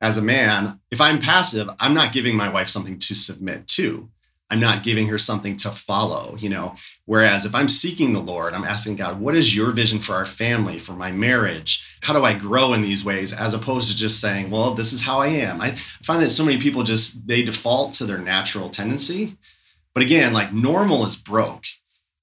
as a man, if I'm passive, I'm not giving my wife something to submit to. I'm not giving her something to follow, you know. Whereas if I'm seeking the Lord, I'm asking God, what is your vision for our family, for my marriage? How do I grow in these ways? As opposed to just saying, well, this is how I am. I find that so many people just they default to their natural tendency. But again, like normal is broke.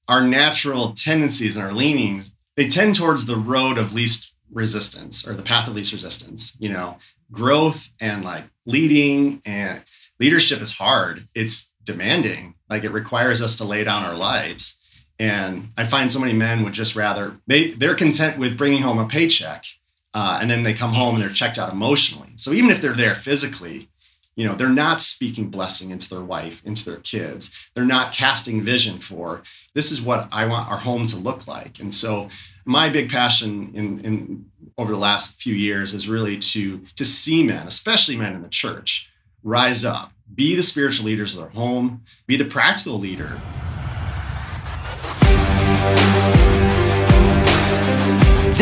Our natural tendencies and our leanings, they tend towards the road of least resistance or the path of least resistance, you know, growth and like leading and leadership is hard. It's demanding. Like it requires us to lay down our lives. And I find so many men would just rather they they're content with bringing home a paycheck, uh, and then they come home and they're checked out emotionally. So even if they're there physically, you know they're not speaking blessing into their wife, into their kids. They're not casting vision for this is what I want our home to look like. And so my big passion in, in over the last few years is really to to see men, especially men in the church, rise up be the spiritual leaders of their home, be the practical leader.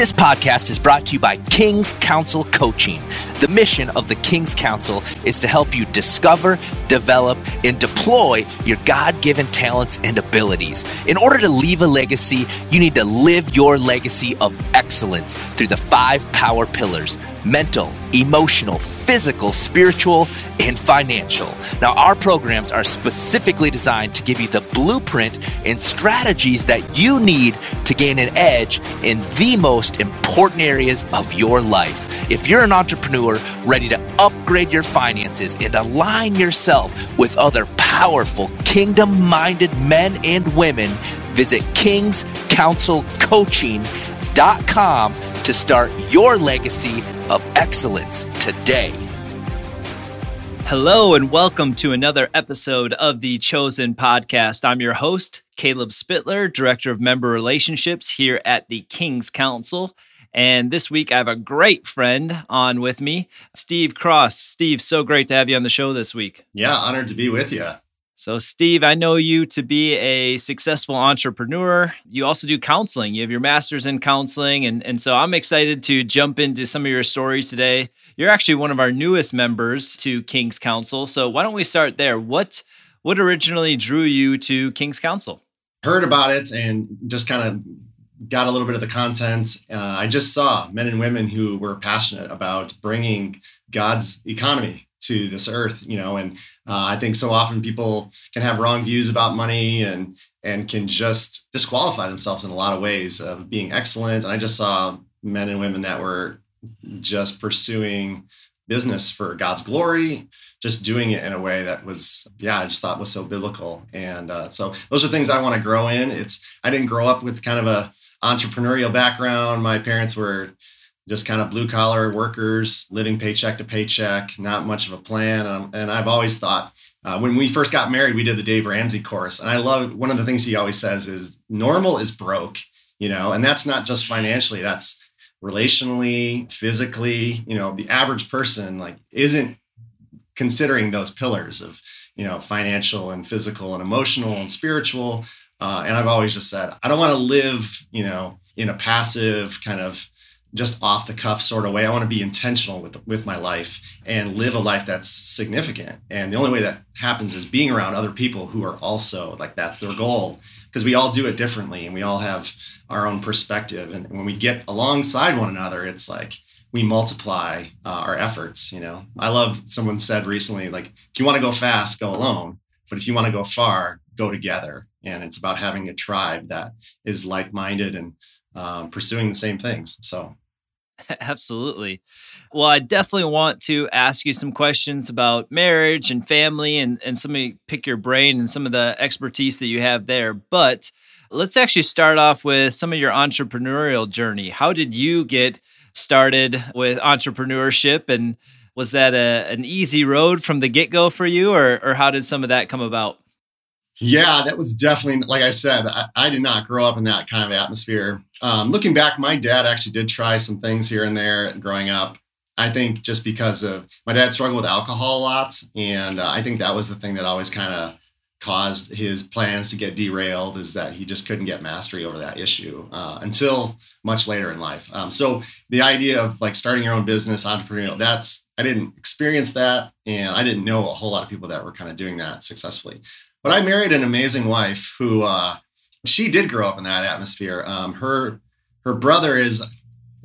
This podcast is brought to you by King's Council Coaching. The mission of the King's Council is to help you discover, develop, and deploy your God given talents and abilities. In order to leave a legacy, you need to live your legacy of excellence through the five power pillars mental, emotional, physical, spiritual, and financial. Now, our programs are specifically designed to give you the blueprint and strategies that you need to gain an edge in the most important areas of your life. If you're an entrepreneur ready to upgrade your finances and align yourself with other powerful, kingdom minded men and women, visit kingscouncilcoaching.com to start your legacy of excellence today. Hello, and welcome to another episode of the Chosen Podcast. I'm your host, Caleb Spittler, Director of Member Relationships here at the King's Council. And this week, I have a great friend on with me, Steve Cross. Steve, so great to have you on the show this week. Yeah, honored to be with you. So, Steve, I know you to be a successful entrepreneur. You also do counseling. You have your master's in counseling. And, and so I'm excited to jump into some of your stories today. You're actually one of our newest members to King's Council. So, why don't we start there? What, what originally drew you to King's Council? Heard about it and just kind of got a little bit of the content. Uh, I just saw men and women who were passionate about bringing God's economy to this earth, you know, and uh, I think so often people can have wrong views about money and and can just disqualify themselves in a lot of ways of being excellent. And I just saw men and women that were just pursuing business for God's glory, just doing it in a way that was, yeah, I just thought was so biblical. And uh, so those are things I want to grow in. It's I didn't grow up with kind of a entrepreneurial background. My parents were just kind of blue collar workers living paycheck to paycheck, not much of a plan. Um, and I've always thought, uh, when we first got married, we did the Dave Ramsey course. And I love one of the things he always says is normal is broke, you know, and that's not just financially, that's relationally, physically, you know, the average person like isn't considering those pillars of, you know, financial and physical and emotional and spiritual. Uh, and I've always just said, I don't want to live, you know, in a passive kind of just off the cuff sort of way. I want to be intentional with with my life and live a life that's significant. And the only way that happens is being around other people who are also like that's their goal because we all do it differently and we all have our own perspective. And when we get alongside one another, it's like we multiply uh, our efforts. You know, I love someone said recently like if you want to go fast, go alone, but if you want to go far, go together. And it's about having a tribe that is like minded and um, pursuing the same things. So Absolutely. Well, I definitely want to ask you some questions about marriage and family and, and somebody pick your brain and some of the expertise that you have there. But let's actually start off with some of your entrepreneurial journey. How did you get started with entrepreneurship? And was that a, an easy road from the get go for you, or, or how did some of that come about? Yeah, that was definitely, like I said, I, I did not grow up in that kind of atmosphere. Um, looking back, my dad actually did try some things here and there growing up. I think just because of my dad struggled with alcohol a lot. And uh, I think that was the thing that always kind of caused his plans to get derailed is that he just couldn't get mastery over that issue uh, until much later in life. Um, so the idea of like starting your own business, entrepreneurial, that's I didn't experience that, and I didn't know a whole lot of people that were kind of doing that successfully. But I married an amazing wife who uh, she did grow up in that atmosphere. Um, her her brother is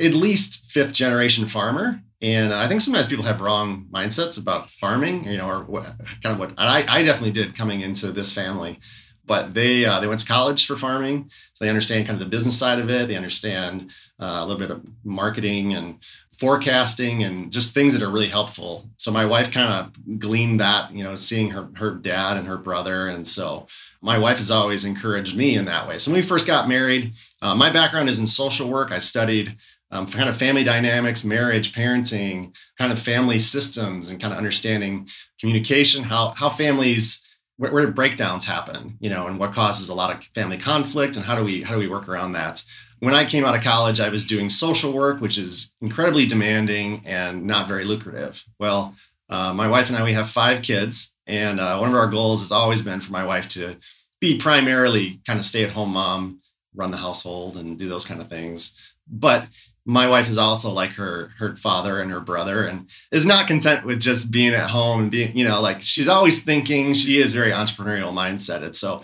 at least fifth generation farmer. And I think sometimes people have wrong mindsets about farming, you know, or what, kind of what I, I definitely did coming into this family. But they uh, they went to college for farming, so they understand kind of the business side of it. They understand uh, a little bit of marketing and forecasting and just things that are really helpful. So my wife kind of gleaned that, you know, seeing her her dad and her brother, and so my wife has always encouraged me in that way. So when we first got married, uh, my background is in social work. I studied um, kind of family dynamics, marriage, parenting, kind of family systems, and kind of understanding communication, how how families where, where breakdowns happen, you know, and what causes a lot of family conflict, and how do we how do we work around that. When I came out of college, I was doing social work, which is incredibly demanding and not very lucrative. Well, uh, my wife and I we have five kids, and uh, one of our goals has always been for my wife to be primarily kind of stay at home mom, run the household, and do those kind of things. But my wife is also like her her father and her brother and is not content with just being at home and being you know like she's always thinking she is very entrepreneurial mindseted so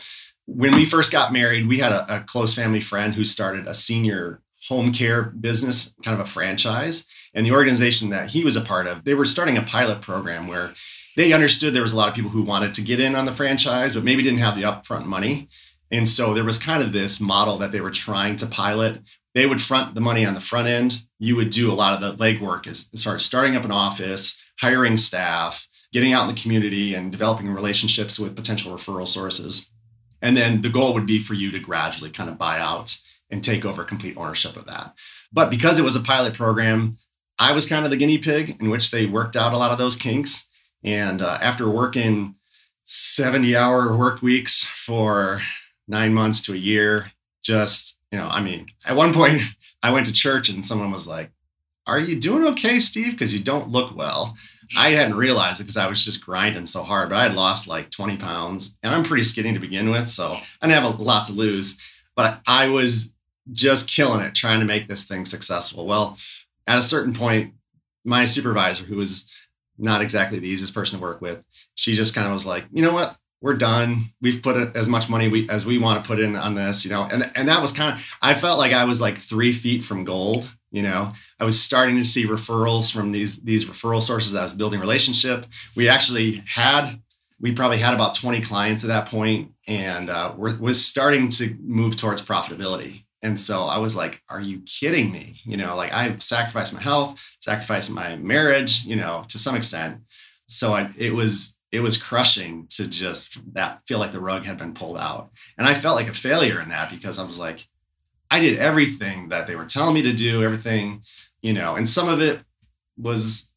when we first got married we had a, a close family friend who started a senior home care business kind of a franchise and the organization that he was a part of they were starting a pilot program where they understood there was a lot of people who wanted to get in on the franchise but maybe didn't have the upfront money and so there was kind of this model that they were trying to pilot they would front the money on the front end. You would do a lot of the legwork as, as far as starting up an office, hiring staff, getting out in the community, and developing relationships with potential referral sources. And then the goal would be for you to gradually kind of buy out and take over complete ownership of that. But because it was a pilot program, I was kind of the guinea pig in which they worked out a lot of those kinks. And uh, after working 70 hour work weeks for nine months to a year, just you know, I mean, at one point I went to church and someone was like, Are you doing okay, Steve? Because you don't look well. I hadn't realized it because I was just grinding so hard, but I had lost like 20 pounds and I'm pretty skinny to begin with. So I didn't have a lot to lose, but I was just killing it trying to make this thing successful. Well, at a certain point, my supervisor, who was not exactly the easiest person to work with, she just kind of was like, you know what? we're done. We've put as much money we, as we want to put in on this, you know. And and that was kind of I felt like I was like three feet from gold. You know, I was starting to see referrals from these these referral sources. I was building relationship. We actually had we probably had about 20 clients at that point, and uh, was starting to move towards profitability. And so I was like, "Are you kidding me?" You know, like I sacrificed my health, sacrificed my marriage, you know, to some extent. So I, it was it was crushing to just that feel like the rug had been pulled out. And I felt like a failure in that because I was like, I did everything that they were telling me to do, everything, you know, and some of it was,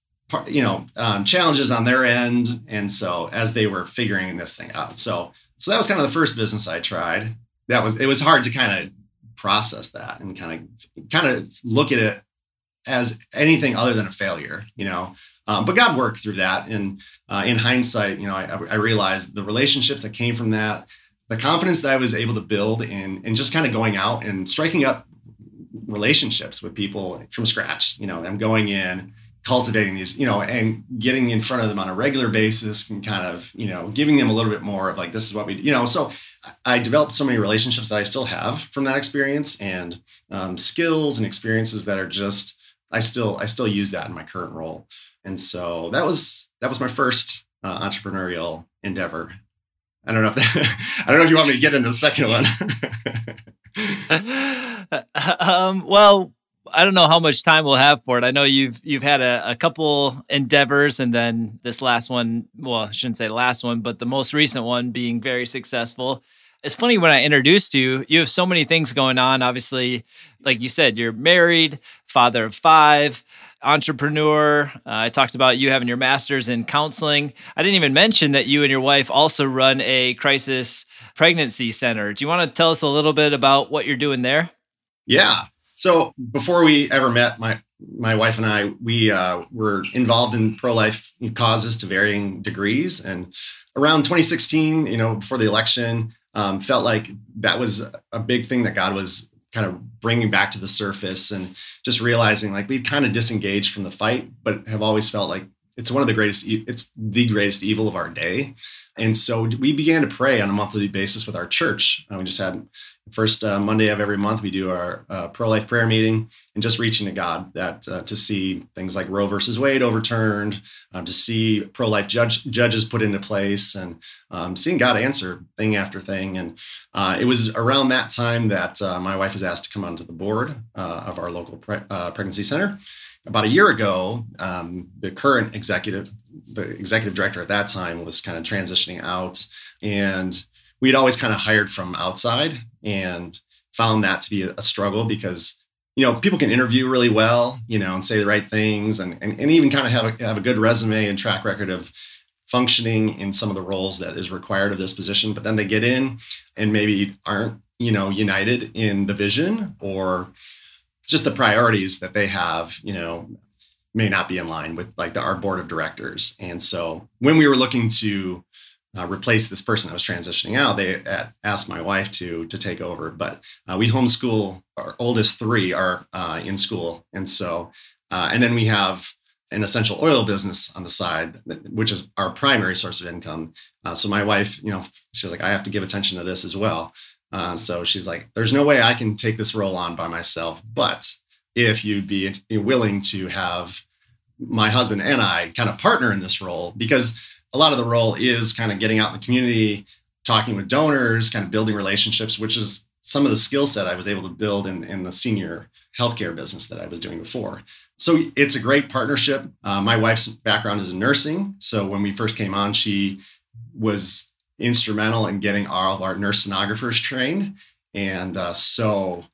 you know, um, challenges on their end. And so as they were figuring this thing out, so so that was kind of the first business I tried. That was it was hard to kind of process that and kind of kind of look at it as anything other than a failure, you know. Um, but God worked through that, and uh, in hindsight, you know, I, I, realized the relationships that came from that, the confidence that I was able to build, and and just kind of going out and striking up relationships with people from scratch. You know, I'm going in, cultivating these, you know, and getting in front of them on a regular basis, and kind of, you know, giving them a little bit more of like, this is what we, you know, so. I developed so many relationships that I still have from that experience, and um, skills and experiences that are just I still I still use that in my current role. And so that was that was my first uh, entrepreneurial endeavor. I don't know if that, I don't know if you want me to get into the second one. um, well, I don't know how much time we'll have for it. I know you've you've had a, a, couple endeavors, and then this last one. Well, I shouldn't say last one, but the most recent one being very successful. It's funny when I introduced you, you have so many things going on. Obviously, like you said, you're married, father of five entrepreneur. Uh, I talked about you having your master's in counseling. I didn't even mention that you and your wife also run a crisis pregnancy center. Do you want to tell us a little bit about what you're doing there? Yeah. So before we ever met, my my wife and I, we uh, were involved in pro-life causes to varying degrees. And around 2016, you know, before the election, um, felt like that was a big thing that God was kind of bringing back to the surface and just realizing like we kind of disengaged from the fight, but have always felt like it's one of the greatest, it's the greatest evil of our day. And so we began to pray on a monthly basis with our church. Uh, we just had first uh, Monday of every month, we do our uh, pro life prayer meeting and just reaching to God that uh, to see things like Roe versus Wade overturned, um, to see pro life judge, judges put into place, and um, seeing God answer thing after thing. And uh, it was around that time that uh, my wife was asked to come onto the board of our local pre- pregnancy center. About a year ago, um, the current executive, the executive director at that time, was kind of transitioning out, and we'd always kind of hired from outside and found that to be a struggle because you know people can interview really well you know and say the right things and and, and even kind of have a, have a good resume and track record of functioning in some of the roles that is required of this position but then they get in and maybe aren't you know united in the vision or just the priorities that they have you know may not be in line with like the, our board of directors. And so when we were looking to uh, replace this person that was transitioning out, they asked my wife to to take over. But uh, we homeschool our oldest three are uh, in school, and so uh, and then we have an essential oil business on the side, which is our primary source of income. Uh, so my wife, you know, she's like, I have to give attention to this as well. Uh, so she's like, there's no way I can take this role on by myself, but if you'd be willing to have my husband and I kind of partner in this role, because a lot of the role is kind of getting out in the community, talking with donors, kind of building relationships, which is some of the skill set I was able to build in, in the senior healthcare business that I was doing before. So it's a great partnership. Uh, my wife's background is in nursing. So when we first came on, she was instrumental in getting all of our nurse sonographers trained. And uh, so,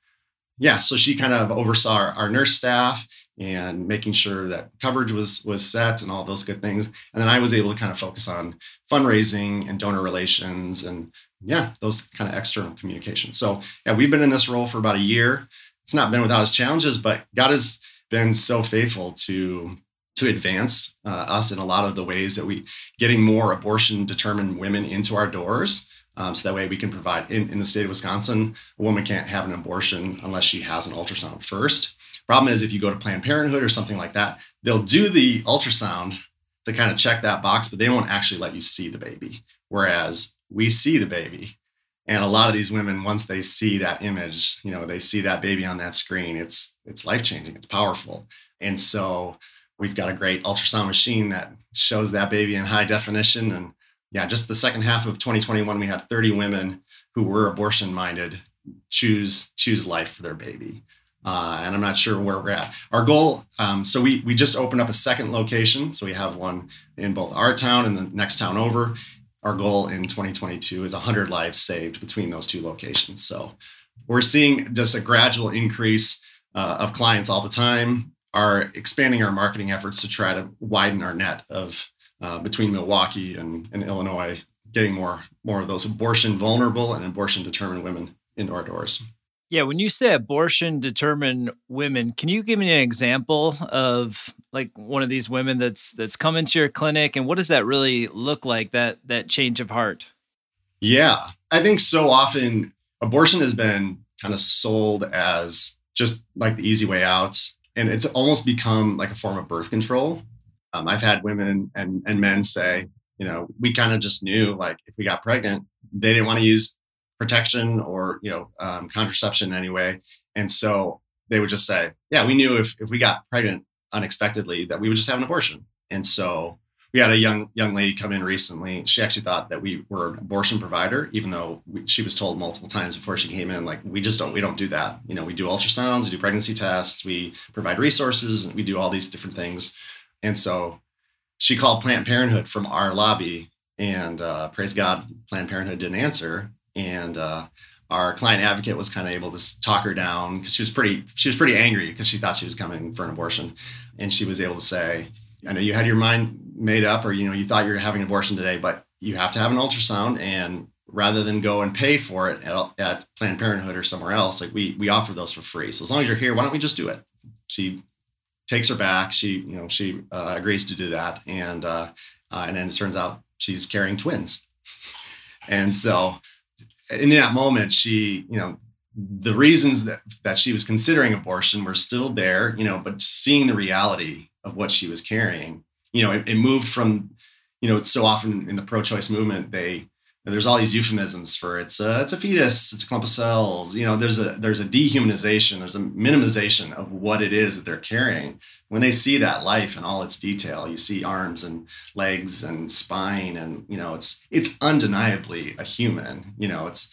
yeah, so she kind of oversaw our, our nurse staff and making sure that coverage was was set and all those good things. And then I was able to kind of focus on fundraising and donor relations and yeah, those kind of external communications. So yeah, we've been in this role for about a year. It's not been without its challenges, but God has been so faithful to to advance uh, us in a lot of the ways that we getting more abortion determined women into our doors. Um, so that way we can provide in, in the state of Wisconsin, a woman can't have an abortion unless she has an ultrasound first. Problem is, if you go to Planned Parenthood or something like that, they'll do the ultrasound to kind of check that box, but they won't actually let you see the baby. Whereas we see the baby. And a lot of these women, once they see that image, you know, they see that baby on that screen, it's it's life changing, it's powerful. And so we've got a great ultrasound machine that shows that baby in high definition. And yeah, just the second half of 2021, we had 30 women who were abortion minded choose choose life for their baby uh, and I'm not sure where we're at. Our goal, um, so we we just opened up a second location, so we have one in both our town and the next town over. Our goal in 2022 is 100 lives saved between those two locations. So we're seeing just a gradual increase uh, of clients all the time. Are expanding our marketing efforts to try to widen our net of uh, between Milwaukee and, and Illinois, getting more more of those abortion vulnerable and abortion determined women into our doors. Yeah, when you say abortion determined women, can you give me an example of like one of these women that's that's come into your clinic and what does that really look like that that change of heart? Yeah. I think so often abortion has been kind of sold as just like the easy way out and it's almost become like a form of birth control. Um, I've had women and and men say, you know, we kind of just knew like if we got pregnant, they didn't want to use protection or you know um, contraception anyway. And so they would just say yeah we knew if, if we got pregnant unexpectedly that we would just have an abortion. And so we had a young young lady come in recently. She actually thought that we were an abortion provider even though we, she was told multiple times before she came in like we just don't we don't do that. You know we do ultrasounds we do pregnancy tests we provide resources we do all these different things. And so she called planned parenthood from our lobby and uh, praise god planned parenthood didn't answer and uh, our client advocate was kind of able to talk her down because she was pretty she was pretty angry because she thought she was coming for an abortion and she was able to say i know you had your mind made up or you know you thought you were having an abortion today but you have to have an ultrasound and rather than go and pay for it at, at planned parenthood or somewhere else like we we offer those for free so as long as you're here why don't we just do it she takes her back. She, you know, she uh, agrees to do that, and uh, uh, and then it turns out she's carrying twins. and so, in that moment, she, you know, the reasons that that she was considering abortion were still there, you know, but seeing the reality of what she was carrying, you know, it, it moved from, you know, so often in the pro-choice movement, they there's all these euphemisms for it's a it's a fetus, it's a clump of cells. You know, there's a there's a dehumanization, there's a minimization of what it is that they're carrying. When they see that life in all its detail, you see arms and legs and spine, and you know, it's it's undeniably a human. You know, it's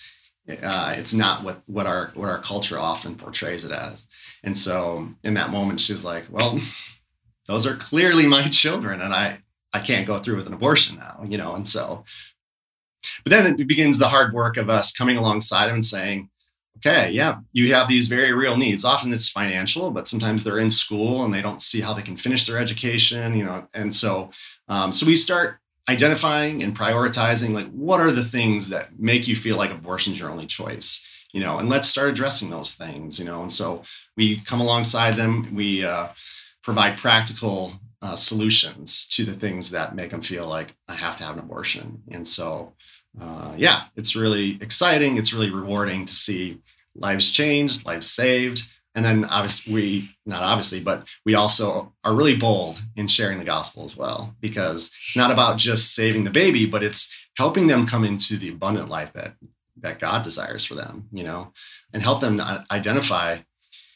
uh, it's not what what our what our culture often portrays it as. And so in that moment, she's like, well, those are clearly my children, and I I can't go through with an abortion now. You know, and so but then it begins the hard work of us coming alongside them and saying, okay, yeah, you have these very real needs. Often it's financial, but sometimes they're in school and they don't see how they can finish their education, you know. And so, um, so we start identifying and prioritizing like what are the things that make you feel like abortion's your only choice, you know, and let's start addressing those things, you know. And so we come alongside them. We uh, provide practical uh, solutions to the things that make them feel like I have to have an abortion. And so uh, yeah, it's really exciting. It's really rewarding to see lives changed, lives saved. And then obviously we not obviously, but we also are really bold in sharing the gospel as well, because it's not about just saving the baby, but it's helping them come into the abundant life that that God desires for them, you know, and help them identify,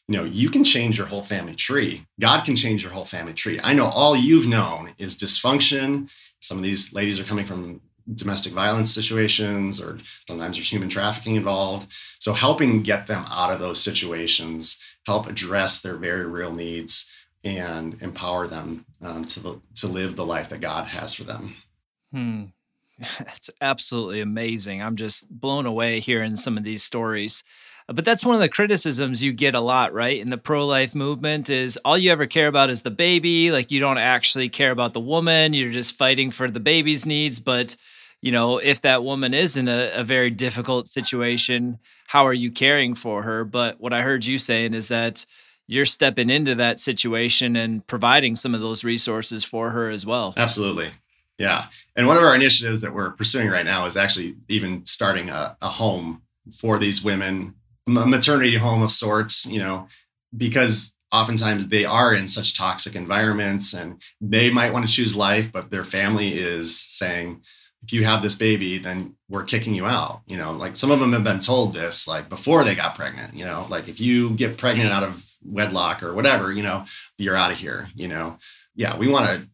you know, you can change your whole family tree. God can change your whole family tree. I know all you've known is dysfunction. Some of these ladies are coming from domestic violence situations or sometimes there's human trafficking involved so helping get them out of those situations help address their very real needs and empower them um, to, to live the life that god has for them hmm. It's absolutely amazing. I'm just blown away hearing some of these stories. But that's one of the criticisms you get a lot, right? In the pro-life movement is all you ever care about is the baby, like you don't actually care about the woman, you're just fighting for the baby's needs, but you know, if that woman is in a, a very difficult situation, how are you caring for her? But what I heard you saying is that you're stepping into that situation and providing some of those resources for her as well. Absolutely. Yeah. And one of our initiatives that we're pursuing right now is actually even starting a, a home for these women, maternity home of sorts, you know, because oftentimes they are in such toxic environments and they might want to choose life, but their family is saying, if you have this baby, then we're kicking you out. You know, like some of them have been told this like before they got pregnant, you know, like if you get pregnant out of wedlock or whatever, you know, you're out of here, you know. Yeah, we want to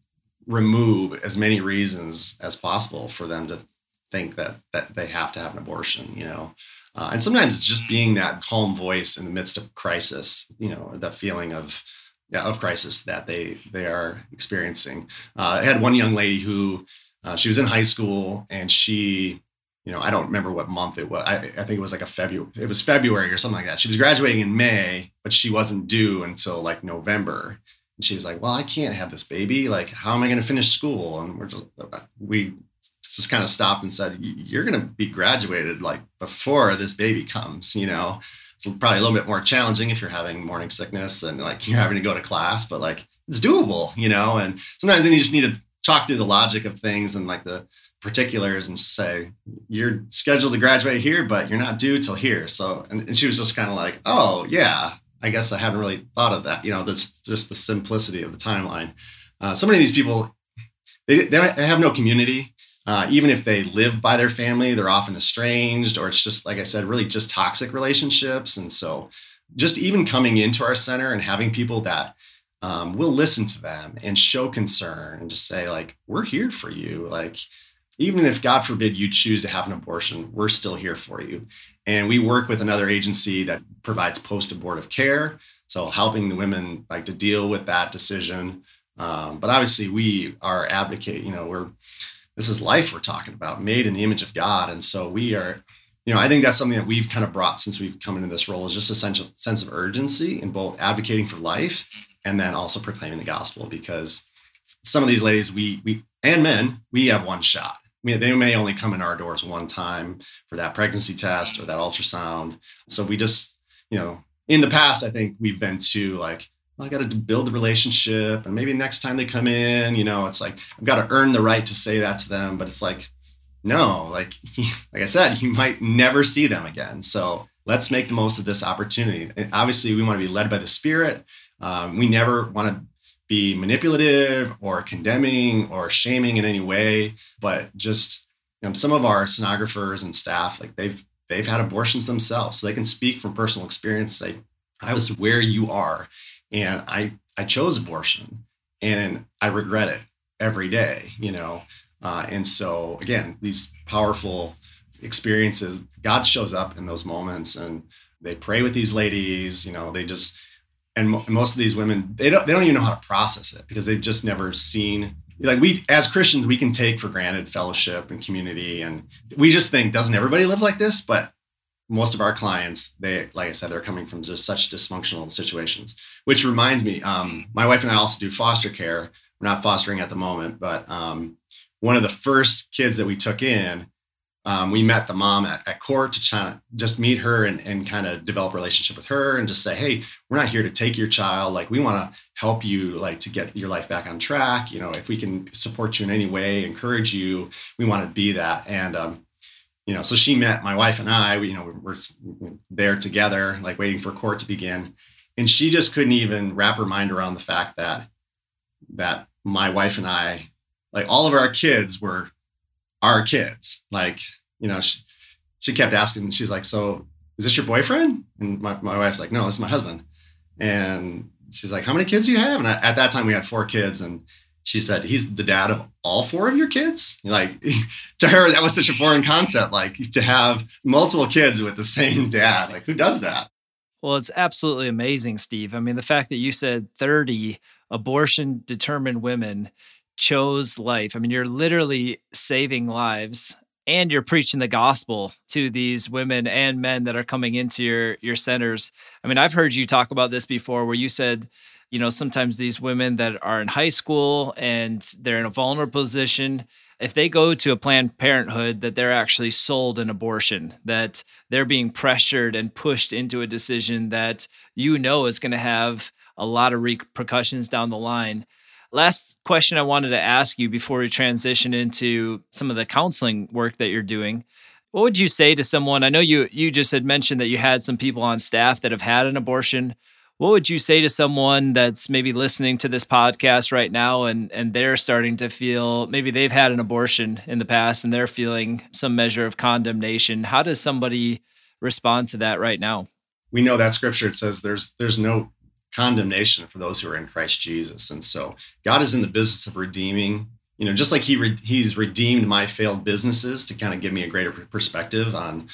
remove as many reasons as possible for them to think that that they have to have an abortion, you know. Uh, and sometimes it's just being that calm voice in the midst of crisis, you know, that feeling of yeah, of crisis that they they are experiencing. Uh, I had one young lady who uh, she was in high school and she, you know, I don't remember what month it was. I, I think it was like a February, it was February or something like that. She was graduating in May, but she wasn't due until like November. And she was like, well, I can't have this baby. Like, how am I going to finish school? And we're just, we just kind of stopped and said, you're going to be graduated like before this baby comes, you know? It's probably a little bit more challenging if you're having morning sickness and like you're having to go to class, but like it's doable, you know? And sometimes then you just need to talk through the logic of things and like the particulars and say you're scheduled to graduate here but you're not due till here so and, and she was just kind of like oh yeah i guess i hadn't really thought of that you know that's just the simplicity of the timeline uh, so many of these people they, they have no community uh, even if they live by their family they're often estranged or it's just like i said really just toxic relationships. And so just even coming into our center and having people that um, we'll listen to them and show concern and just say like we're here for you. Like even if god forbid you choose to have an abortion we're still here for you. And we work with another agency that provides post-abortive care so helping the women like to deal with that decision. Um, but obviously we are advocate you know we're this is life we're talking about made in the image of god. And so we are you know i think that's something that we've kind of brought since we've come into this role is just a sense of, sense of urgency in both advocating for life and then also proclaiming the gospel. Because some of these ladies we we and men we have one shot. I mean, they may only come in our doors one time for that pregnancy test or that ultrasound. So we just you know in the past i think we've been too like well, I got to build the relationship, and maybe next time they come in, you know, it's like I've got to earn the right to say that to them. But it's like, no, like like I said, you might never see them again. So let's make the most of this opportunity. And obviously, we want to be led by the Spirit. Um, we never want to be manipulative or condemning or shaming in any way, but just you know, some of our sonographers and staff, like they've they've had abortions themselves, so they can speak from personal experience. Say, I was where you are, and I I chose abortion, and I regret it every day. You know, uh, and so again, these powerful experiences, God shows up in those moments, and they pray with these ladies. You know, they just and mo- most of these women they don't they don't even know how to process it because they've just never seen like we as christians we can take for granted fellowship and community and we just think doesn't everybody live like this but most of our clients they like i said they're coming from just such dysfunctional situations which reminds me um, my wife and i also do foster care. We're not fostering at the moment but um, one of the first kids that we took in um, we met the mom at, at court to try to just meet her and, and kind of develop a relationship with her and just say hey we're not here to take your child. Like we want to help you like to get your life back on track. You know if we can support you in any way encourage you we want to be that. And um, you know so she met my wife and i we, you know we're there together like waiting for court to begin and she just couldn't even wrap her mind around the fact that that my wife and i like all of our kids were our kids. Like, you know, she, she kept asking, she's like, so is this your boyfriend? And my, my wife's like, no, this is my husband. And she's like, how many kids do you have? And I, at that time we had four kids. And she said, he's the dad of all four of your kids. Like to her, that was such a foreign concept, like to have multiple kids with the same dad. Like who does that? Well, it's absolutely amazing, Steve. I mean, the fact that you said 30 abortion determined women chose life. I mean, you're literally saving lives and you're preaching the gospel to these women and men that are coming into your your centers. I mean, I've heard you talk about this before where you said, you know, sometimes these women that are in high school and they're in a vulnerable position, if they go to a planned parenthood that they're actually sold an abortion, that they're being pressured and pushed into a decision that you know is going to have a lot of repercussions down the line. Last question I wanted to ask you before we transition into some of the counseling work that you're doing. What would you say to someone? I know you you just had mentioned that you had some people on staff that have had an abortion. What would you say to someone that's maybe listening to this podcast right now and and they're starting to feel maybe they've had an abortion in the past and they're feeling some measure of condemnation? How does somebody respond to that right now? We know that scripture it says there's there's no condemnation for those who are in Christ Jesus. And so God is in the business of redeeming, you know, just like he re- he's redeemed my failed businesses to kind of give me a greater perspective on,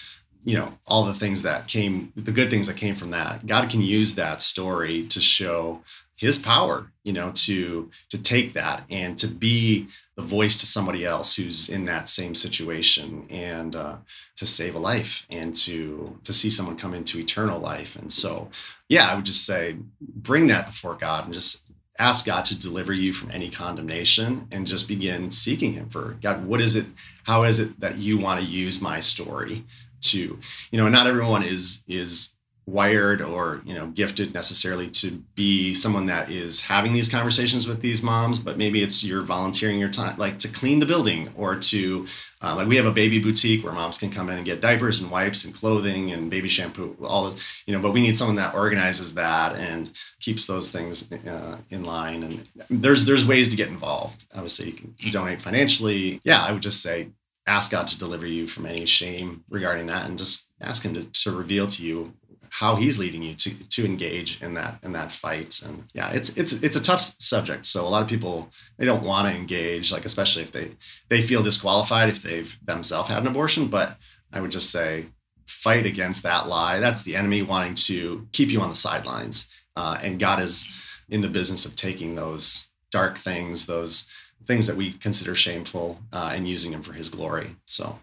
you know, all the things that came, the good things that came from that. God can use that story to show his power, you know, to to take that and to be the voice to somebody else who's in that same situation and uh, to save a life and to to see someone come into eternal life and so yeah i would just say bring that before god and just ask god to deliver you from any condemnation and just begin seeking him for god what is it how is it that you want to use my story to you know not everyone is is wired or you know gifted necessarily to be someone that is having these conversations with these moms but maybe it's you're volunteering your time like to clean the building or to uh, like we have a baby boutique where moms can come in and get diapers and wipes and clothing and baby shampoo all the, you know but we need someone that organizes that and keeps those things uh, in line. And there's there's ways to get involved. Obviously you can donate financially. Yeah i would just say ask god to deliver you from any shame regarding that and just ask him to, to reveal to you how he's leading you to to engage in that in that fight. And yeah it's it's it's a tough subject. So a lot of people they don't want to engage like especially if they they feel disqualified if they've themselves had an abortion. But i would just say fight against that lie. That's the enemy wanting to keep you on the sidelines. Uh, and god is in the business of taking those dark things those things that we consider shameful uh, and using them for his glory so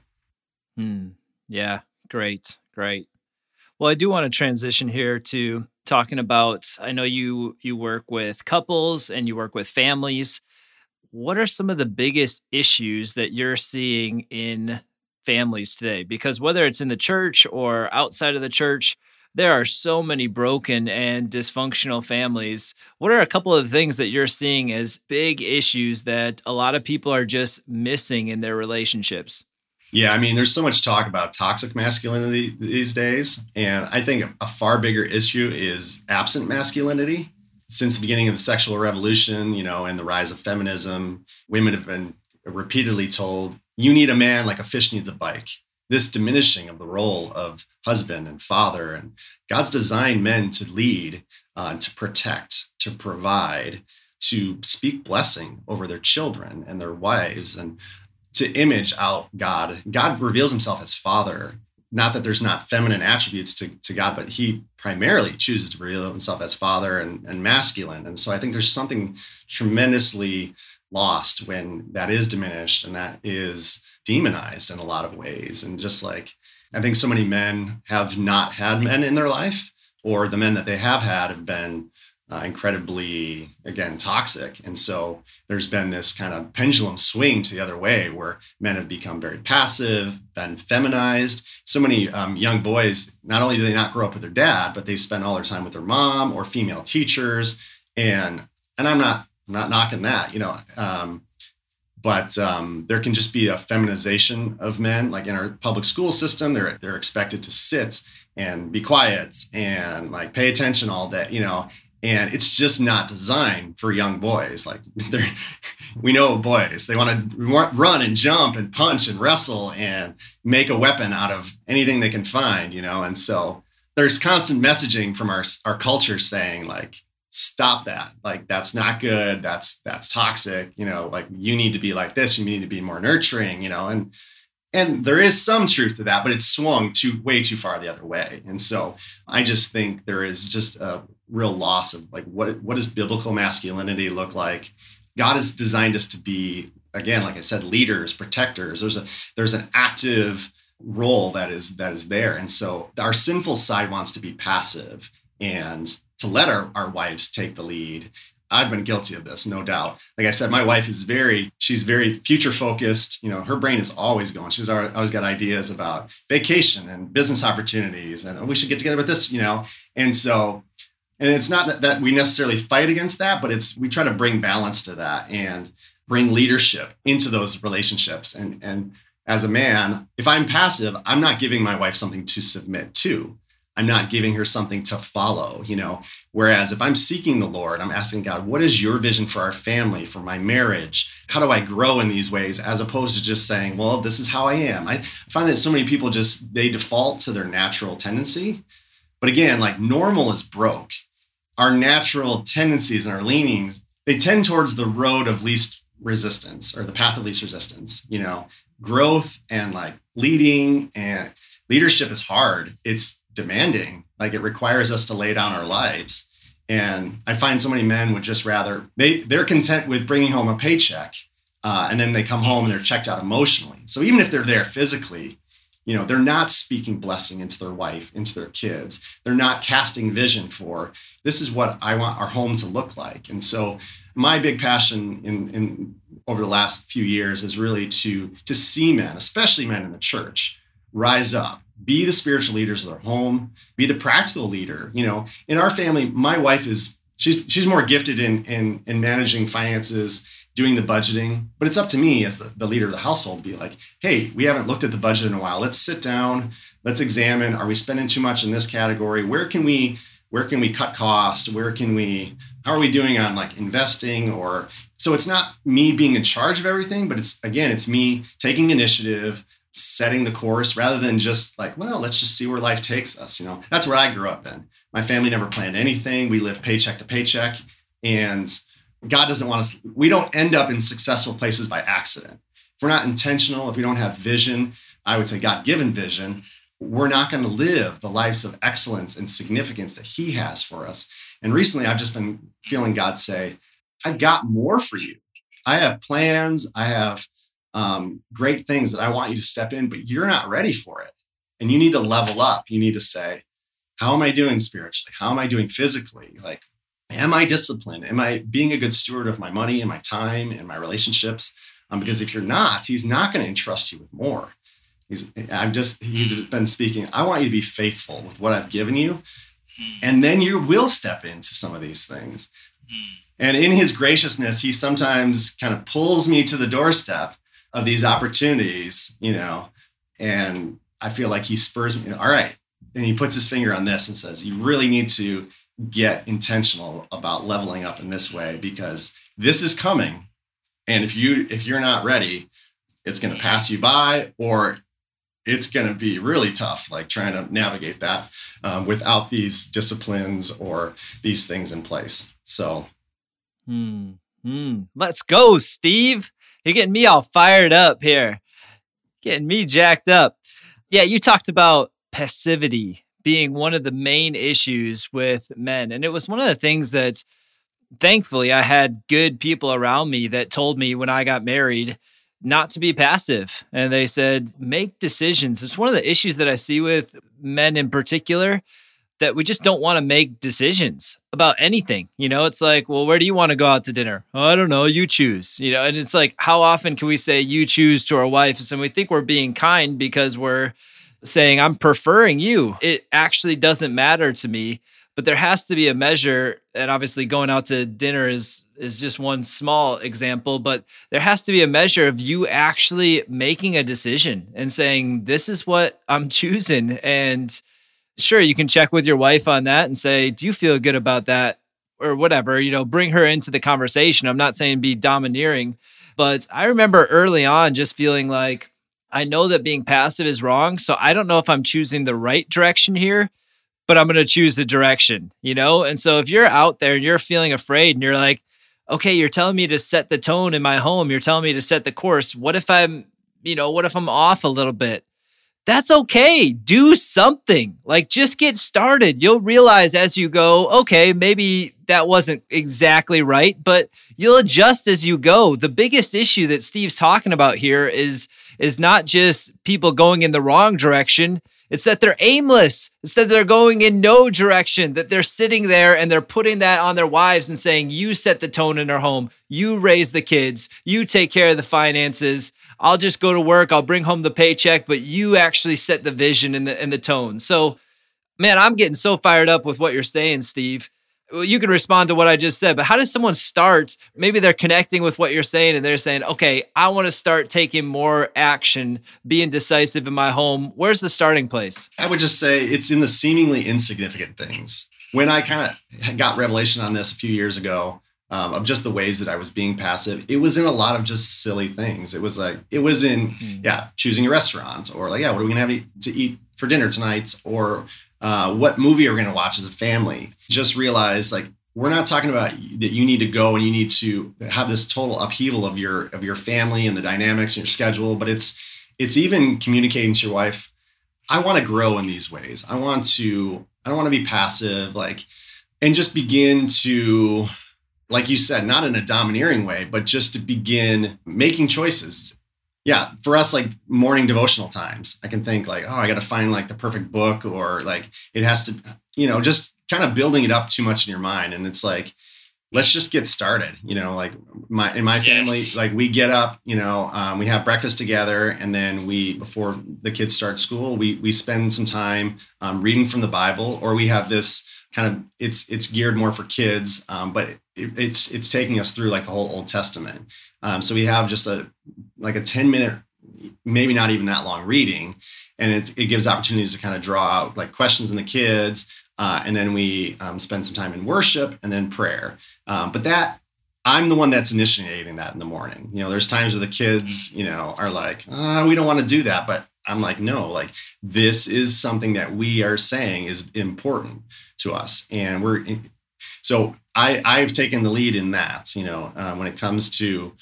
hmm. yeah great great well, I do want to transition here to talking about I know you you work with couples and you work with families. What are some of the biggest issues that you're seeing in families today? Because whether it's in the church or outside of the church, there are so many broken and dysfunctional families. What are a couple of things that you're seeing as big issues that a lot of people are just missing in their relationships? Yeah, I mean, there's so much talk about toxic masculinity these days. And I think a far bigger issue is absent masculinity. Since the beginning of the sexual revolution, you know, and the rise of feminism, women have been repeatedly told, you need a man like a fish needs a bike. This diminishing of the role of husband and father. And God's designed men to lead, uh, to protect, to provide, to speak blessing over their children and their wives. And to image out God. God reveals himself as Father. Not that there's not feminine attributes to, to God, but he primarily chooses to reveal himself as Father and, and masculine. And so I think there's something tremendously lost when that is diminished and that is demonized in a lot of ways. And just like I think so many men have not had men in their life, or the men that they have had have been uh, incredibly again toxic. And so there's been this kind of pendulum swing to the other way where men have become very passive been feminized. So many um, young boys not only do they not grow up with their dad but they spend all their time with their mom or female teachers. And and i'm not I'm not knocking that you know um, but um, there can just be a feminization of men. Like in our public school system they're they're expected to sit and be quiet and like pay attention all day you know? And it's just not designed for young boys. Like they're we know boys. They want to run and jump and punch and wrestle and make a weapon out of anything they can find you know? And so there's constant messaging from our our culture saying like stop that. Like that's not good. That's that's toxic. You know like you need to be like this. You need to be more nurturing you know and and there is some truth to that but it's swung too way too far the other way. And so i just think there is just a real loss of like what what does biblical masculinity look like? God has designed us to be again like i said leaders protectors. There's a there's an active role that is that is there. And so our sinful side wants to be passive and to let our, our wives take the lead I've been guilty of this, no doubt. Like I said, my wife is very, she's very future focused. You know, her brain is always going. She's always got ideas about vacation and business opportunities and we should get together with this, you know. And so, and it's not that, that we necessarily fight against that, but it's we try to bring balance to that and bring leadership into those relationships. And and as a man, if I'm passive, I'm not giving my wife something to submit to. I'm not giving her something to follow, you know. Whereas if I'm seeking the Lord, I'm asking God, what is your vision for our family, for my marriage? How do I grow in these ways? As opposed to just saying, well, this is how I am. I find that so many people just they default to their natural tendency. But again, like normal is broke. Our natural tendencies and our leanings, they tend towards the road of least resistance or the path of least resistance, you know, growth and like leading and leadership is hard. It's demanding. Like it requires us to lay down our lives. And I find so many men would just rather they they're content with bringing home a paycheck, uh, and then they come home and they're checked out emotionally. So even if they're there physically, you know they're not speaking blessing into their wife, into their kids. They're not casting vision for this is what I want our home to look like. And so my big passion in in over the last few years is really to to see men, especially men in the church, rise up be the spiritual leaders of their home be the practical leader you know. In our family my wife is she's she's more gifted in in in managing finances doing the budgeting but it's up to me as the, the leader of the household to be like hey we haven't looked at the budget in a while. Let's sit down. Let's examine are we spending too much in this category? Where can we where can we cut costs? Where can we how are we doing on like investing? Or so it's not me being in charge of everything but it's again it's me taking initiative setting the course rather than just like, well, let's just see where life takes us. You know, that's where I grew up in. My family never planned anything. We lived paycheck to paycheck. And God doesn't want us, we don't end up in successful places by accident. If we're not intentional, if we don't have vision, I would say God given vision, we're not going to live the lives of excellence and significance that He has for us. And recently, I've just been feeling God say, I've got more for you. I have plans. I have um, great things that I want you to step in, but you're not ready for it. And you need to level up. You need to say, how am I doing spiritually? How am I doing physically? Like, am I disciplined? Am I being a good steward of my money and my time and my relationships? Um, because if you're not, he's not going to entrust you with more. He's, I've just, he's been speaking. I want you to be faithful with what I've given you. Mm. And then you will step into some of these things. Mm. And in his graciousness, he sometimes kind of pulls me to the doorstep of these opportunities, you know, and I feel like he spurs me. All right. And he puts his finger on this and says, You really need to get intentional about leveling up in this way because this is coming. And if you if you're not ready, it's going to pass you by or it's going to be really tough like trying to navigate that um, without these disciplines or these things in place so Hmm. Hmm. Let's go, Steve. You're getting me all fired up here. Getting me jacked up. Yeah, you talked about passivity being one of the main issues with men. And it was one of the things that thankfully I had good people around me that told me when I got married not to be passive. And they said, make decisions. It's one of the issues that I see with men in particular that we just don't want to make decisions about anything. You know, it's like, well, where do you want to go out to dinner? Oh, I don't know. You choose. You know, and it's like, how often can we say you choose to our wives? And we think we're being kind because we're saying, I'm preferring you. It actually doesn't matter to me. But there has to be a measure, and obviously going out to dinner is is just one small example, but there has to be a measure of you actually making a decision and saying, This is what I'm choosing. And sure, you can check with your wife on that and say, Do you feel good about that? Or whatever, you know, bring her into the conversation. I'm not saying be domineering, but I remember early on just feeling like, I know that being passive is wrong. So I don't know if I'm choosing the right direction here, but I'm going to choose a direction, you know? And so if you're out there and you're feeling afraid and you're like, okay, you're telling me to set the tone in my home, you're telling me to set the course. What if I'm, you know, what if I'm off a little bit? That's okay. Do something. Like just get started. You'll realize as you go, okay, maybe that wasn't exactly right, but you'll adjust as you go. The biggest issue that Steve's talking about here is is not just people going in the wrong direction. It's that they're aimless. It's that they're going in no direction, that they're sitting there and they're putting that on their wives and saying, You set the tone in our home. You raise the kids. You take care of the finances. I'll just go to work. I'll bring home the paycheck, but you actually set the vision and the, and the tone. So, man, I'm getting so fired up with what you're saying, Steve well, you can respond to what I just said, but how does someone start? Maybe they're connecting with what you're saying and they're saying, okay, I want to start taking more action, being decisive in my home. Where's the starting place? I would just say it's in the seemingly insignificant things. When I kind of got revelation on this a few years ago, um, of just the ways that I was being passive. It was in a lot of just silly things. It was like it was in mm. yeah choosing a restaurant or like yeah what are we gonna have to eat for dinner tonight or uh, what movie are we going to watch as a family. Just realize like we're not talking about that you need to go and you need to have this total upheaval of your of your family and the dynamics and your schedule, but it's it's even communicating to your wife. I want to grow in these ways. I want to. I don't want to be passive. Like, and just begin to like you said, not in a domineering way, but just to begin making choices yeah, for us, like morning devotional times, I can think like, oh, I got to find like the perfect book, or like it has to, you know, just kind of building it up too much in your mind. And it's like, let's just get started. You know, like my in my family, yes. like we get up, you know, um, we have breakfast together, and then we before the kids start school, we we spend some time um, reading from the Bible, or we have this kind of it's it's geared more for kids, um, but it, it's it's taking us through like the whole Old Testament. Um, so we have just a like a 10 minute, maybe not even that long reading. And it, it gives opportunities to kind of draw out like questions in the kids. Uh, and then we um, spend some time in worship and then prayer. Um, but that I'm the one that's initiating that in the morning. You know, there's times where the kids, you know, are like, oh, we don't want to do that. But I'm like, no, like this is something that we are saying is important to us. And we're, so I, I've taken the lead in that, you know, uh, when it comes to,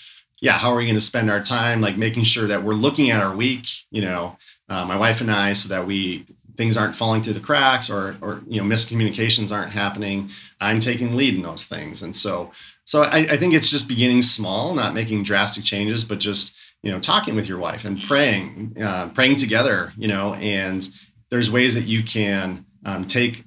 yeah, how are we going to spend our time? Like making sure that we're looking at our week, you know, uh, my wife and I, so that we things aren't falling through the cracks or or you know miscommunications aren't happening. I'm taking lead in those things, and so so I, I think it's just beginning small, not making drastic changes, but just you know talking with your wife and praying, uh, praying together, you know, and there's ways that you can um, take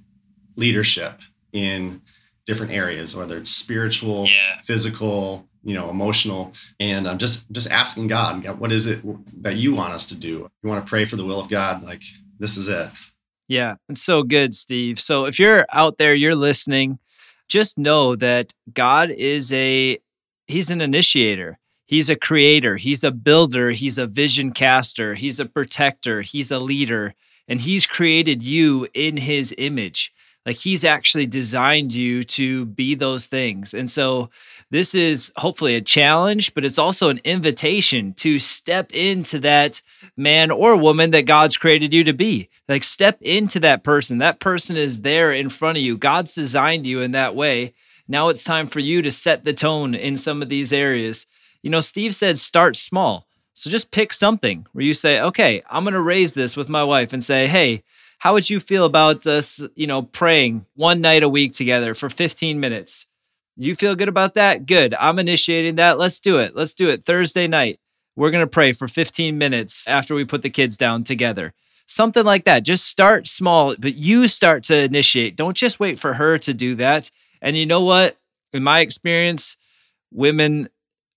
leadership in different areas, whether it's spiritual, yeah. physical, you know, emotional. And I'm just just asking God, God, what is it that you want us to do? You want to pray for the will of God? Like this is it. Yeah, it's so good, Steve. So if you're out there, you're listening, just know that God is a he's an initiator. He's a creator, he's a builder, he's a vision caster, he's a protector, he's a leader, and he's created you in his image. Like he's actually designed you to be those things. And so this is hopefully a challenge, but it's also an invitation to step into that man or woman that God's created you to be. Like step into that person. That person is there in front of you. God's designed you in that way. Now it's time for you to set the tone in some of these areas. You know, Steve said start small. So just pick something where you say, okay, I'm going to raise this with my wife and say, hey, how would you feel about us, you know, praying one night a week together for 15 minutes? You feel good about that? Good. I'm initiating that. Let's do it. Let's do it Thursday night. We're going to pray for 15 minutes after we put the kids down together. Something like that. Just start small, but you start to initiate. Don't just wait for her to do that. And you know what? In my experience, women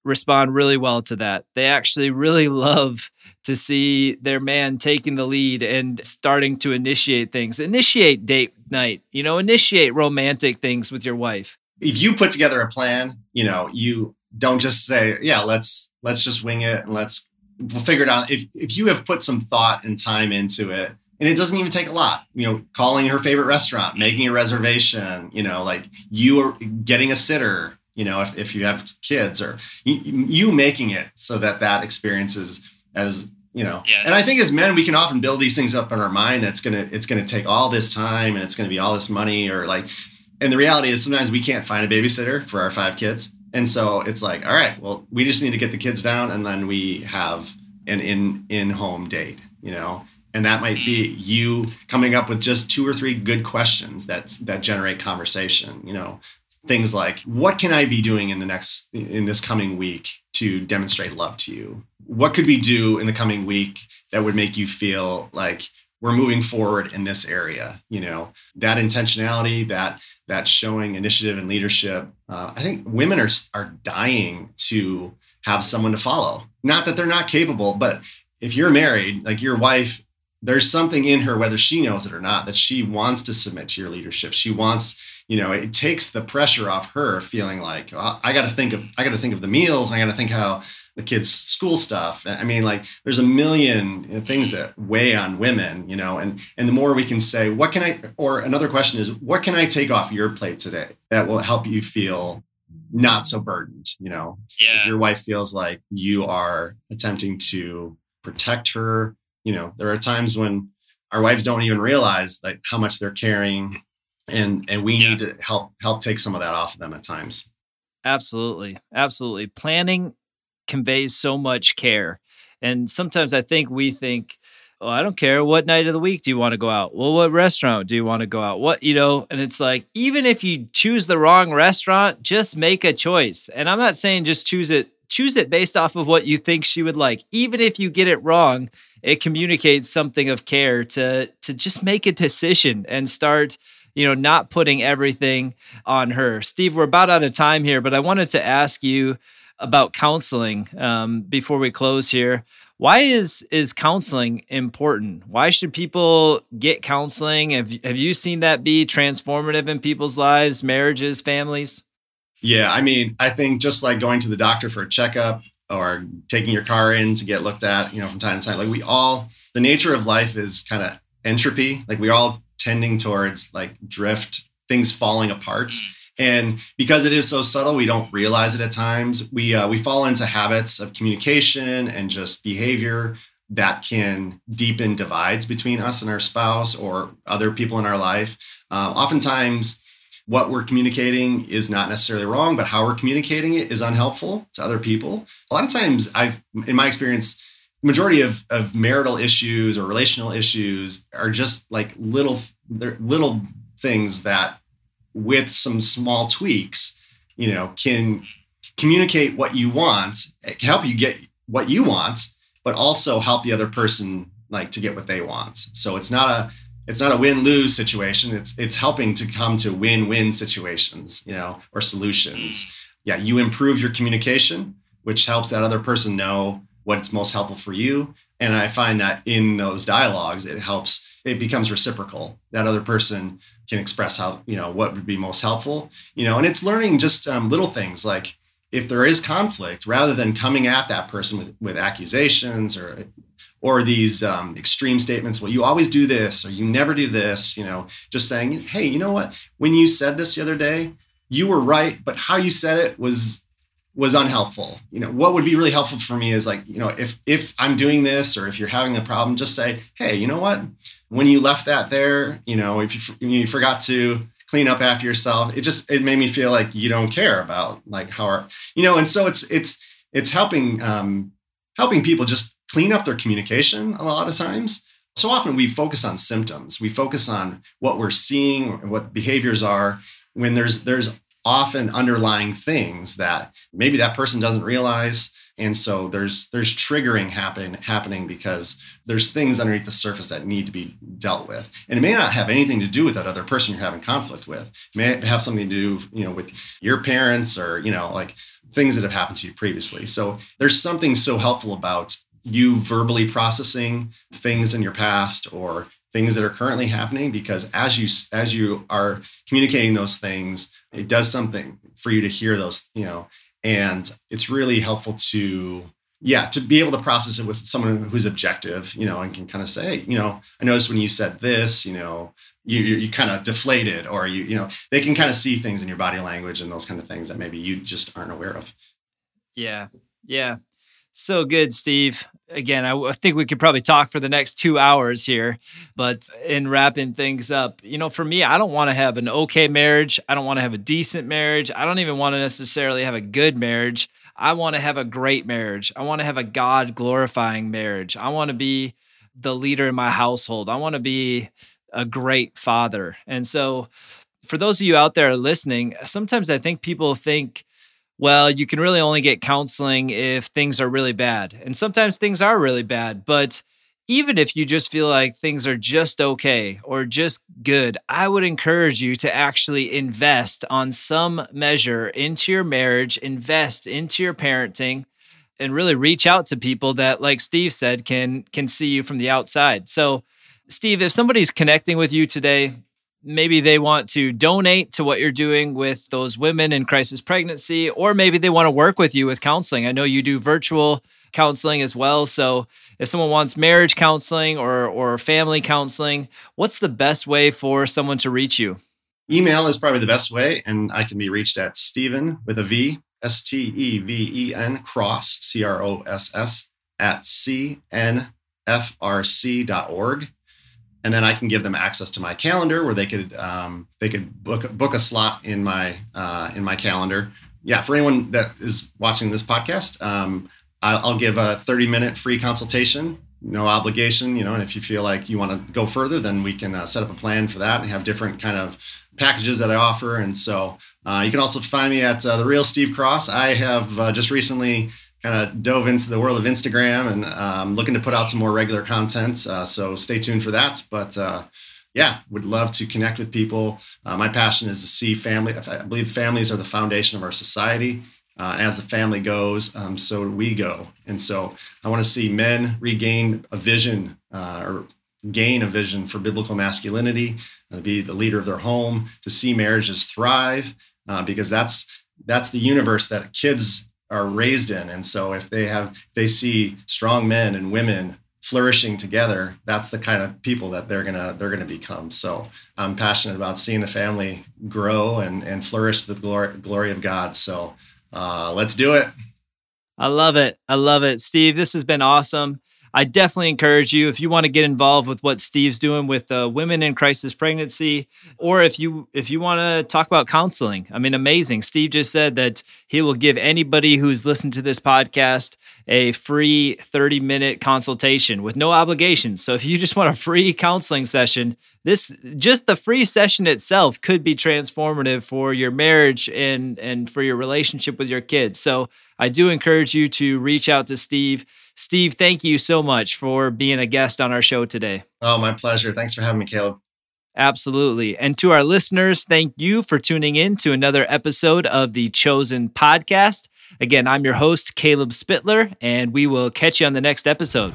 respond really well to that. They actually really love to see their man taking the lead and starting to initiate things. Initiate date night, you know, initiate romantic things with your wife. If you put together a plan, you know, you don't just say, yeah, let's let's just wing it and let's we'll figure it out. If if you have put some thought and time into it, and it doesn't even take a lot, you know, calling her favorite restaurant, making a reservation, you know, like you are getting a sitter, you know, if, if you have kids or you, you making it so that that experience is as, you know, yes. and I think as men, we can often build these things up in our mind. That's to, it's to take all this time and it's to be all this money or like, and the reality is sometimes we can't find a babysitter for our five kids. And so it's like, all right, well, we just need to get the kids down and then we have an in, in home date, you know, and that might be mm. you coming up with just two or three good questions that that generate conversation you know things like what can i be doing in the next in this coming week to demonstrate love to you? What could we do in the coming week that would make you feel like we're moving forward in this area? You know that intentionality that that showing initiative and leadership uh, i think women are are dying to have someone to follow. Not that they're not capable but if you're married like your wife there's something in her whether she knows it or not that she wants to submit to your leadership. She wants you know it takes the pressure off her feeling like oh, i got to think of i got to think of the meals i got to think how the kids school stuff. I mean like there's a million things that weigh on women you know and and the more we can say what can i or another question is what can i take off your plate today that will help you feel not so burdened? You know? Yeah. if your wife feels like you are attempting to protect her you know there are times when our wives don't even realize like how much they're carrying and and we yeah. need to help help take some of that off of them at times. Absolutely. Absolutely. Planning conveys so much care. And sometimes i think we think oh i don't care what night of the week do you want to go out? Well what restaurant do you want to go out? What you know? And it's like even if you choose the wrong restaurant just make a choice. And i'm not saying just choose it choose it based off of what you think she would like. Even if you get it wrong it communicates something of care to to just make a decision and start you know, not putting everything on her. Steve, we're about out of time here, but I wanted to ask you about counseling um, before we close here. Why is is counseling important? Why should people get counseling? Have have you seen that be transformative in people's lives, marriages, families? Yeah, I mean, I think just like going to the doctor for a checkup or taking your car in to get looked at, you know, from time to time, like we all, the nature of life is kind of entropy. Like we all tending towards like drift, things falling apart. And because it is so subtle, we don't realize it at times. We uh, we fall into habits of communication and just behavior that can deepen divides between us and our spouse or other people in our life. Uh, oftentimes, what we're communicating is not necessarily wrong, but how we're communicating it is unhelpful to other people. A lot of times, I've, in my experience, majority of, of marital issues or relational issues are just like little they're little things that with some small tweaks, you know, can communicate what you want, help you get what you want, but also help the other person like to get what they want. So it's not a it's not a win-lose situation. It's it's helping to come to win-win situations, you know, or solutions. yeah, you improve your communication, which helps that other person know what's most helpful for you. And I find that in those dialogues, it helps, it becomes reciprocal. That other person can express how, you know, what would be most helpful, you know, and it's learning just um, little things like if there is conflict, rather than coming at that person with, with accusations or or these um, extreme statements well you always do this or you never do this you know just saying hey you know what when you said this the other day you were right but how you said it was was unhelpful you know what would be really helpful for me is like you know if if i'm doing this or if you're having a problem just say hey you know what when you left that there you know if you, you forgot to clean up after yourself it just it made me feel like you don't care about like how our you know and so it's it's it's helping um helping people just clean up their communication a lot of times. So often we focus on symptoms. We focus on what we're seeing, what behaviors are, when there's there's often underlying things that maybe that person doesn't realize. And so there's there's triggering happen happening because there's things underneath the surface that need to be dealt with. And it may not have anything to do with that other person you're having conflict with. It may have something to do, you know, with your parents or, you know, like things that have happened to you previously. So there's something so helpful about you verbally processing things in your past or things that are currently happening because as you as you are communicating those things it does something for you to hear those you know and it's really helpful to yeah to be able to process it with someone who's objective you know and can kind of say you know i noticed when you said this you know you you, you kind of deflated or you you know they can kind of see things in your body language and those kind of things that maybe you just aren't aware of. Yeah. Yeah so good, Steve. Again, I, think we could probably talk for the next two hours here, but in wrapping things up, you know, for me, I don't want to have an okay marriage. I don't want to have a decent marriage. I don't even want to necessarily have a good marriage. I want to have a great marriage. I want to have a God glorifying marriage. I want to be the leader in my household. I want to be a great father. And so, for those of you out there listening, sometimes I think people think, well, you can really only get counseling if things are really bad. And sometimes things are really bad. But even if you just feel like things are just okay or just good, I would encourage you to actually invest on some measure into your marriage, invest into your parenting and really reach out to people that like Steve said can can see you from the outside. So Steve, if somebody's connecting with you today, maybe they want to donate to what you're doing with those women in crisis pregnancy, or maybe they want to work with you with counseling. I know you do virtual counseling as well. So if someone wants marriage counseling or or family counseling, what's the best way for someone to reach you? Email is probably the best way, and I can be reached at Stephen with a V, S T E V E N cross C R O S S at cnfrc.org and then I can give them access to my calendar where they could um, they could book book a slot in my uh, in my calendar. Yeah, for anyone that is watching this podcast, um, I'll give a 30 minute free consultation, no obligation. You know, and if you feel like you want to go further, then we can uh, set up a plan for that and have different kind of packages that I offer. And so uh, you can also find me at uh, the Real Steve Cross. I have uh, just recently kind of dove into the world of Instagram and um, looking to put out some more regular content. Uh, so stay tuned for that. But uh, yeah, would love to connect with people. Uh, my passion is to see family. I believe families are the foundation of our society. Uh, as the family goes, um, so do we go. And so I want to see men regain a vision uh, or gain a vision for biblical masculinity, uh, be the leader of their home, to see marriages thrive, because that's that's the universe that kids are raised in. And so if they have they see strong men and women flourishing together that's the kind of people that they're gonna they're gonna become. So i'm passionate about seeing the family grow and and flourish the glory glory of god. So uh, let's do it. I love it. I love it. Steve this has been awesome I definitely encourage you if you want to get involved with what Steve's doing with uh, women in crisis pregnancy, or if you if you want to talk about counseling. I mean, amazing. Steve just said that he will give anybody who's listened to this podcast a free 30 minute consultation with no obligation. So if you just want a free counseling session, this just the free session itself could be transformative for your marriage and and for your relationship with your kids. So I do encourage you to reach out to Steve. Steve, thank you so much for being a guest on our show today. Oh, my pleasure. Thanks for having me, Caleb. Absolutely. And to our listeners, thank you for tuning in to another episode of the Chosen Podcast. Again, I'm your host, Caleb Spittler, and we will catch you on the next episode.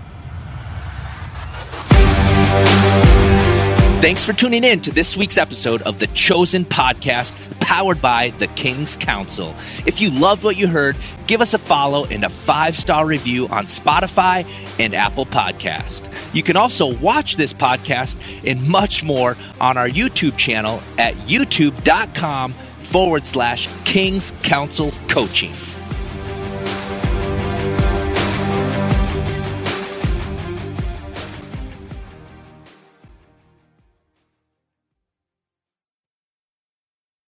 Thanks for tuning in to this week's episode of the Chosen Podcast, powered by the King's Council. If you loved what you heard, give us a follow and a five star review on Spotify and Apple Podcast. You can also watch this podcast and much more on our YouTube channel at youtube.com forward slash King's Council Coaching.